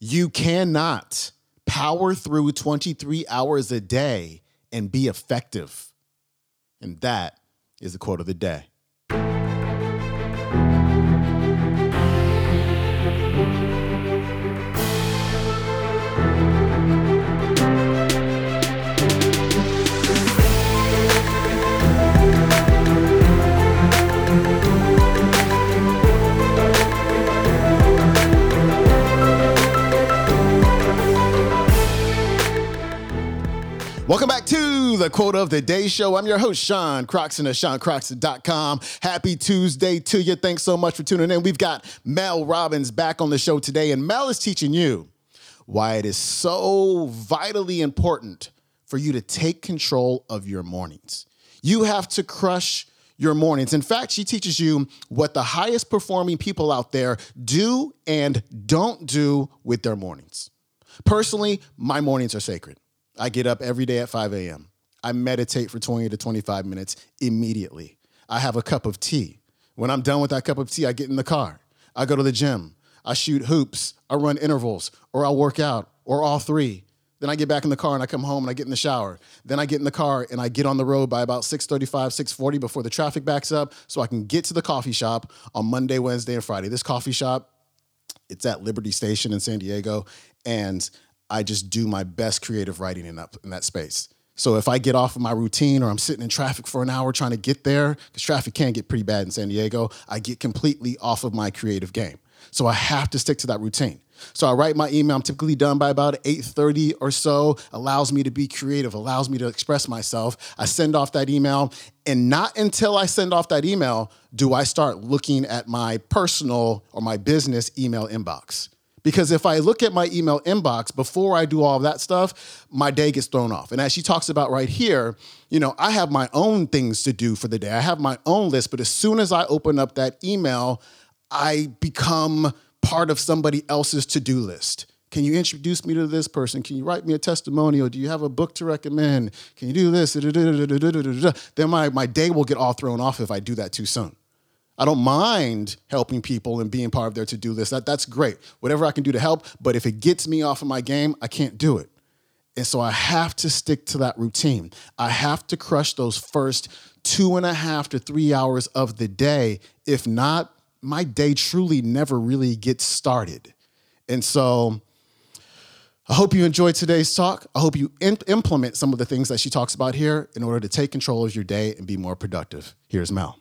You cannot power through 23 hours a day and be effective. And that is the quote of the day. To the Quote of the Day Show. I'm your host, Sean Croxton of SeanCroxton.com. Happy Tuesday to you. Thanks so much for tuning in. We've got Mel Robbins back on the show today, and Mel is teaching you why it is so vitally important for you to take control of your mornings. You have to crush your mornings. In fact, she teaches you what the highest performing people out there do and don't do with their mornings. Personally, my mornings are sacred. I get up every day at 5 a.m. I meditate for 20 to 25 minutes immediately. I have a cup of tea. When I'm done with that cup of tea, I get in the car. I go to the gym. I shoot hoops. I run intervals, or I'll work out, or all three. Then I get back in the car and I come home and I get in the shower. Then I get in the car and I get on the road by about 6:35, 6:40 before the traffic backs up so I can get to the coffee shop on Monday, Wednesday, and Friday. This coffee shop, it's at Liberty Station in San Diego and I just do my best creative writing in that in that space. So if I get off of my routine or I'm sitting in traffic for an hour trying to get there, because traffic can get pretty bad in San Diego, I get completely off of my creative game. So I have to stick to that routine. So I write my email. I'm typically done by about 8:30 or so. Allows me to be creative, allows me to express myself. I send off that email, and not until I send off that email do I start looking at my personal or my business email inbox. Because if I look at my email inbox before I do all of that stuff, my day gets thrown off. And as she talks about right here, you know, I have my own things to do for the day. I have my own list, but as soon as I open up that email, I become part of somebody else's to-do list. Can you introduce me to this person? Can you write me a testimonial? Do you have a book to recommend? Can you do this? Then my, my day will get all thrown off if I do that too soon. I don't mind helping people and being part of their to-do list. That, that's great. Whatever I can do to help, but if it gets me off of my game, I can't do it. And so I have to stick to that routine. I have to crush those first two and a half to three hours of the day. If not, my day truly never really gets started. And so I hope you enjoyed today's talk. I hope you implement some of the things that she talks about here in order to take control of your day and be more productive. Here's Mel.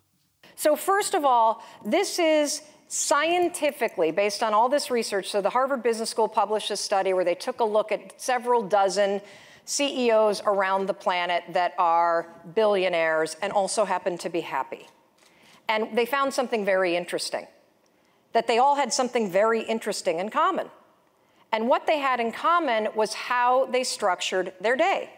So, first of all, this is scientifically based on all this research. So, the Harvard Business School published a study where they took a look at several dozen CEOs around the planet that are billionaires and also happen to be happy. And they found something very interesting that they all had something very interesting in common. And what they had in common was how they structured their day.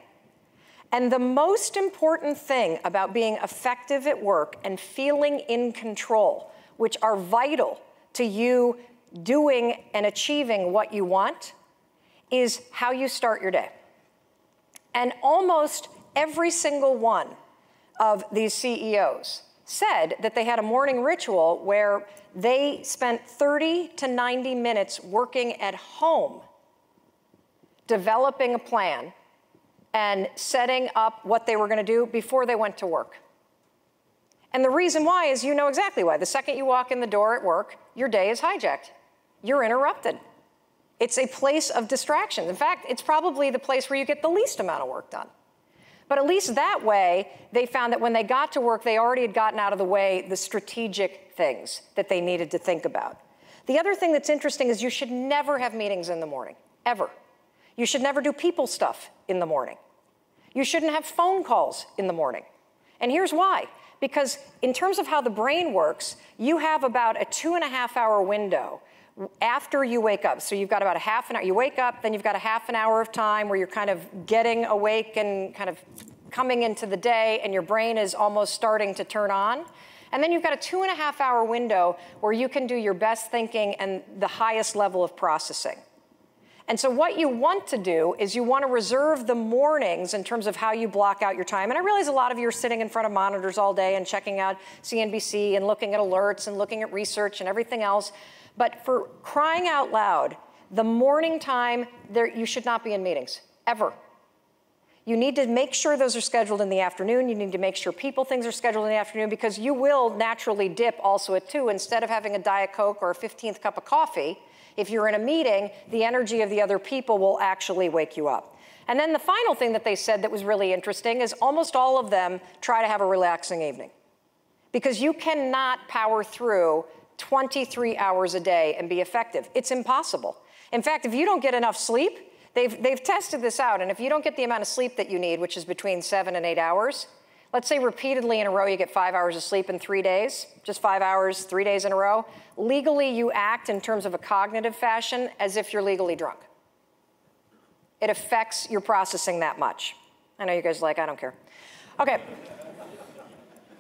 And the most important thing about being effective at work and feeling in control, which are vital to you doing and achieving what you want, is how you start your day. And almost every single one of these CEOs said that they had a morning ritual where they spent 30 to 90 minutes working at home, developing a plan and setting up what they were going to do before they went to work. And the reason why is you know exactly why. The second you walk in the door at work, your day is hijacked. You're interrupted. It's a place of distraction. In fact, it's probably the place where you get the least amount of work done. But at least that way, they found that when they got to work, they already had gotten out of the way the strategic things that they needed to think about. The other thing that's interesting is you should never have meetings in the morning, ever. You should never do people stuff in the morning. You shouldn't have phone calls in the morning. And here's why because, in terms of how the brain works, you have about a two and a half hour window after you wake up. So you've got about a half an hour. You wake up, then you've got a half an hour of time where you're kind of getting awake and kind of coming into the day, and your brain is almost starting to turn on. And then you've got a two and a half hour window where you can do your best thinking and the highest level of processing. And so, what you want to do is you want to reserve the mornings in terms of how you block out your time. And I realize a lot of you are sitting in front of monitors all day and checking out CNBC and looking at alerts and looking at research and everything else. But for crying out loud, the morning time, there, you should not be in meetings, ever. You need to make sure those are scheduled in the afternoon. You need to make sure people things are scheduled in the afternoon because you will naturally dip also at two. Instead of having a Diet Coke or a 15th cup of coffee, if you're in a meeting, the energy of the other people will actually wake you up. And then the final thing that they said that was really interesting is almost all of them try to have a relaxing evening because you cannot power through 23 hours a day and be effective. It's impossible. In fact, if you don't get enough sleep, They've, they've tested this out, and if you don't get the amount of sleep that you need, which is between seven and eight hours, let's say repeatedly in a row you get five hours of sleep in three days, just five hours, three days in a row, legally you act in terms of a cognitive fashion as if you're legally drunk. It affects your processing that much. I know you guys like, I don't care. Okay.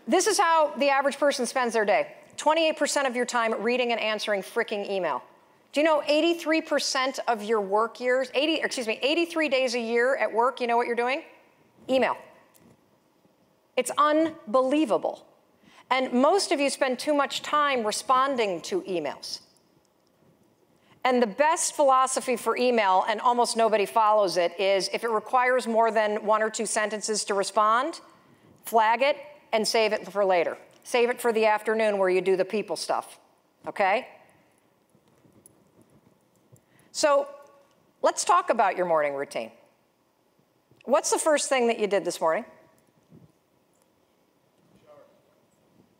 this is how the average person spends their day 28% of your time reading and answering freaking email. Do you know 83% of your work years, 80, excuse me, 83 days a year at work, you know what you're doing? Email. It's unbelievable. And most of you spend too much time responding to emails. And the best philosophy for email, and almost nobody follows it, is if it requires more than one or two sentences to respond, flag it and save it for later. Save it for the afternoon where you do the people stuff, okay? So let's talk about your morning routine. What's the first thing that you did this morning?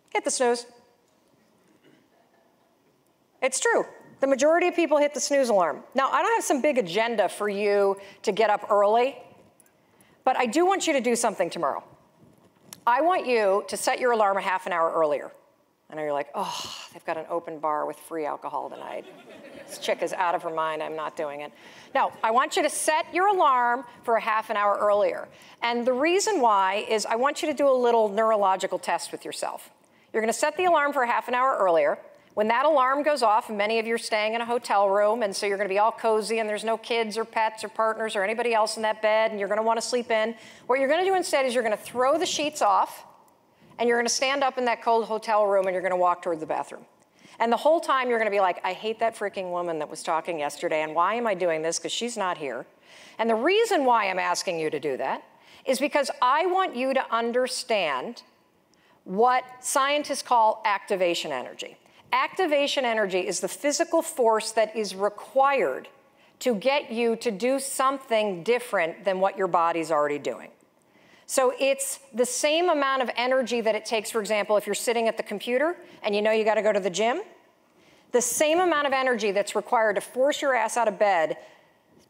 Hit the snooze. It's true. The majority of people hit the snooze alarm. Now, I don't have some big agenda for you to get up early, but I do want you to do something tomorrow. I want you to set your alarm a half an hour earlier. I know you're like, oh, they've got an open bar with free alcohol tonight. This chick is out of her mind. I'm not doing it. No, I want you to set your alarm for a half an hour earlier. And the reason why is I want you to do a little neurological test with yourself. You're going to set the alarm for half an hour earlier. When that alarm goes off, many of you are staying in a hotel room, and so you're going to be all cozy, and there's no kids or pets or partners or anybody else in that bed, and you're going to want to sleep in, what you're going to do instead is you're going to throw the sheets off, and you're going to stand up in that cold hotel room, and you're going to walk toward the bathroom. And the whole time you're going to be like, I hate that freaking woman that was talking yesterday, and why am I doing this? Because she's not here. And the reason why I'm asking you to do that is because I want you to understand what scientists call activation energy. Activation energy is the physical force that is required to get you to do something different than what your body's already doing. So it's the same amount of energy that it takes, for example, if you're sitting at the computer and you know you got to go to the gym, the same amount of energy that's required to force your ass out of bed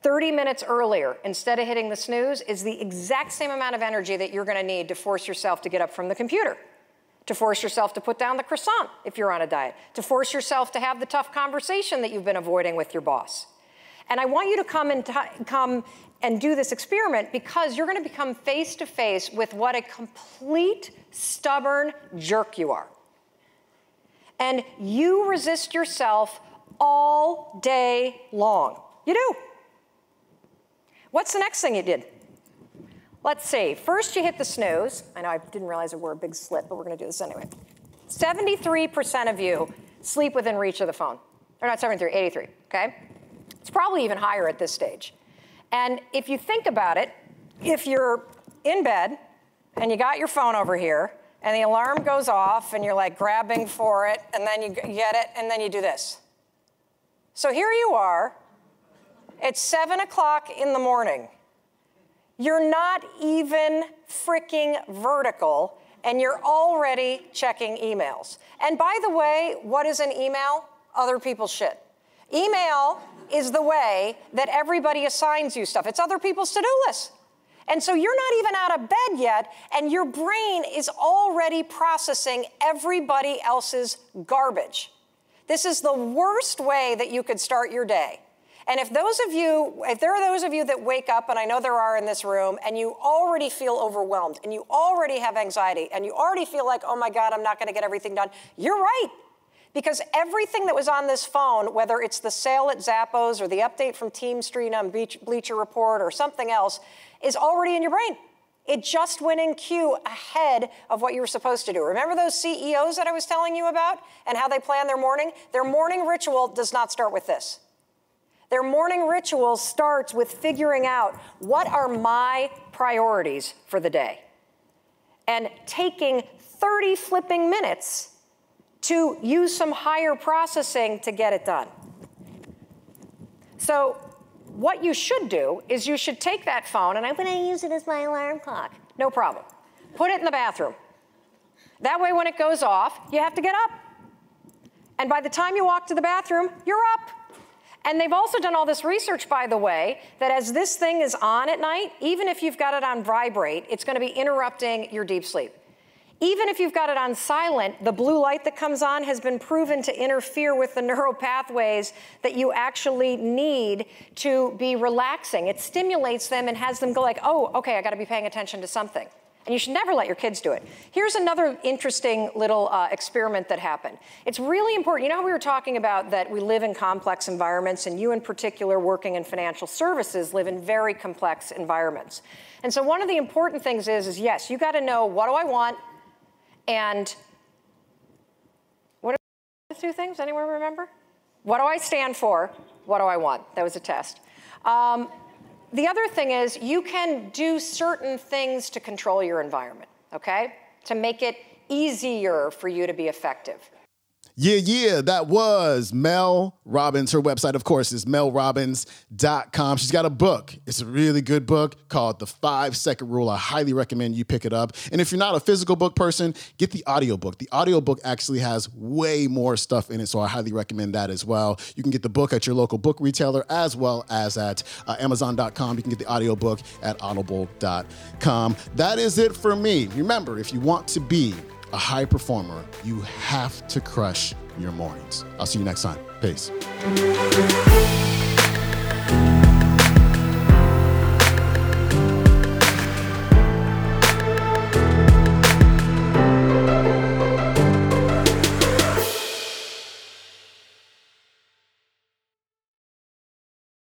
30 minutes earlier instead of hitting the snooze is the exact same amount of energy that you're to need to force yourself to get up from the computer. To force yourself to put down the croissant if you're on a diet, to force yourself to have the tough conversation that you've been avoiding with your boss. And I want you to come and come and do this experiment because you're going to become face to face with what a complete stubborn jerk you are. And you resist yourself all day long. You do. What's the next thing you did? Let's see. First, you hit the snooze. I know I didn't realize it were a big slip, but we're going to do this anyway. 73% of you sleep within reach of the phone. Or not 73, 83, okay? It's probably even higher at this stage. And if you think about it, if you're in bed and you got your phone over here and the alarm goes off and you're like grabbing for it and then you get it and then you do this. So here you are, it's seven o'clock in the morning. You're not even freaking vertical and you're already checking emails. And by the way, what is an email? Other people's shit. Email is the way that everybody assigns you stuff. It's other people's to do lists. And so you're not even out of bed yet, and your brain is already processing everybody else's garbage. This is the worst way that you could start your day. And if those of you, if there are those of you that wake up, and I know there are in this room, and you already feel overwhelmed, and you already have anxiety, and you already feel like, oh my God, I'm not gonna get everything done, you're right. Because everything that was on this phone, whether it's the sale at Zappos or the update from Team Stream on Bleacher Report or something else, is already in your brain. It just went in queue ahead of what you were supposed to do. Remember those CEOs that I was telling you about and how they plan their morning? Their morning ritual does not start with this. Their morning ritual starts with figuring out what are my priorities for the day and taking 30 flipping minutes to use some higher processing to get it done. So, what you should do is you should take that phone, and I'm to use it as my alarm clock. No problem. Put it in the bathroom. That way, when it goes off, you have to get up. And by the time you walk to the bathroom, you're up. And they've also done all this research, by the way, that as this thing is on at night, even if you've got it on vibrate, it's going to be interrupting your deep sleep. Even if you've got it on silent, the blue light that comes on has been proven to interfere with the neural pathways that you actually need to be relaxing. It stimulates them and has them go like, oh, okay, I got to be paying attention to something. And you should never let your kids do it. Here's another interesting little uh, experiment that happened. It's really important. You know how we were talking about that we live in complex environments, and you in particular, working in financial services, live in very complex environments. And so one of the important things is, is yes, you got to know what do I want, and what are the two things? Anyone remember? What do I stand for? What do I want? That was a test. Um, the other thing is you can do certain things to control your environment, okay? To make it easier for you to be effective. Yeah, yeah, that was Mel Robbins. Her website, of course, is melrobbins.com. She's got a book. It's a really good book called The Five Second Rule. I highly recommend you pick it up. And if you're not a physical book person, get the audiobook. The audiobook actually has way more stuff in it, so I highly recommend that as well. You can get the book at your local book retailer as well as at uh, Amazon.com. You can get the audiobook at audible.com. That is it for me. Remember, if you want to be a high performer, you have to crush your mornings. I'll see you next time. Peace.